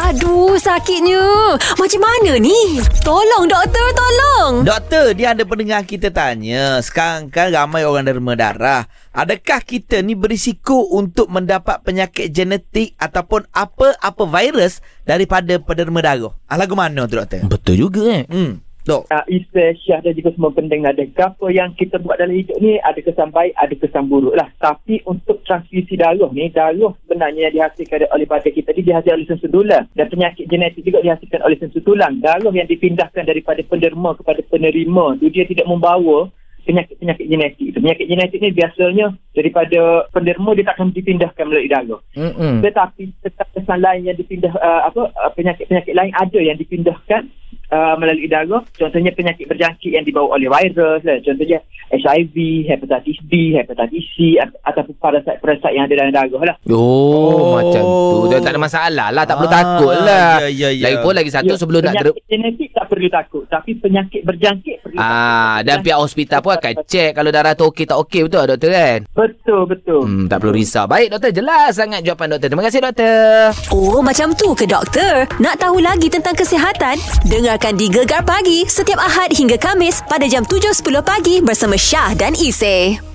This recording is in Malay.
Aduh, sakitnya. Macam mana ni? Tolong, doktor, tolong. Doktor, dia ada pendengar kita tanya. Sekarang kan ramai orang derma darah. Adakah kita ni berisiko untuk mendapat penyakit genetik ataupun apa-apa virus daripada penderma darah? Ah, lagu mana tu, doktor? Betul juga eh. Hmm. Dok. uh, Isa Syah dan juga semua pendengar dan apa yang kita buat dalam hidup ni ada kesan baik, ada kesan buruk lah. Tapi untuk transfusi darah ni, darah sebenarnya yang dihasilkan oleh badan kita ni dihasilkan oleh sensor tulang. Dan penyakit genetik juga dihasilkan oleh sensor tulang. Darah yang dipindahkan daripada penderma kepada penerima tu dia tidak membawa penyakit-penyakit genetik itu. Penyakit genetik ni biasanya daripada penderma dia tak akan dipindahkan melalui darah. Mm-mm. Tetapi kesan lain yang dipindah uh, apa uh, penyakit-penyakit lain ada yang dipindahkan uh, melalui darah. Contohnya penyakit berjangkit yang dibawa oleh virus. Lah. Contohnya HIV, hepatitis B, hepatitis C at- ataupun parasit-parasit yang ada dalam darah lah. Oh, Oh. macam tu. Dah tak ada masalah lah. Tak perlu Ah, takut lah. ya, ya, ya. Lagipun lagi satu Ya, sebelum nak penyakit genetik tak perlu takut. Tapi penyakit berjangkit perlu Ah, dan pihak hospital pun akan cek kalau darah tu okey tak okey betul doktor kan? Betul, betul. Hmm, tak perlu risau. Baik doktor, jelas sangat jawapan doktor. Terima kasih doktor. Oh, macam tu ke doktor? Nak tahu lagi tentang kesihatan? Dengarkan di Gegar Pagi setiap Ahad hingga Kamis pada jam 7.10 pagi bersama Syah dan Isy.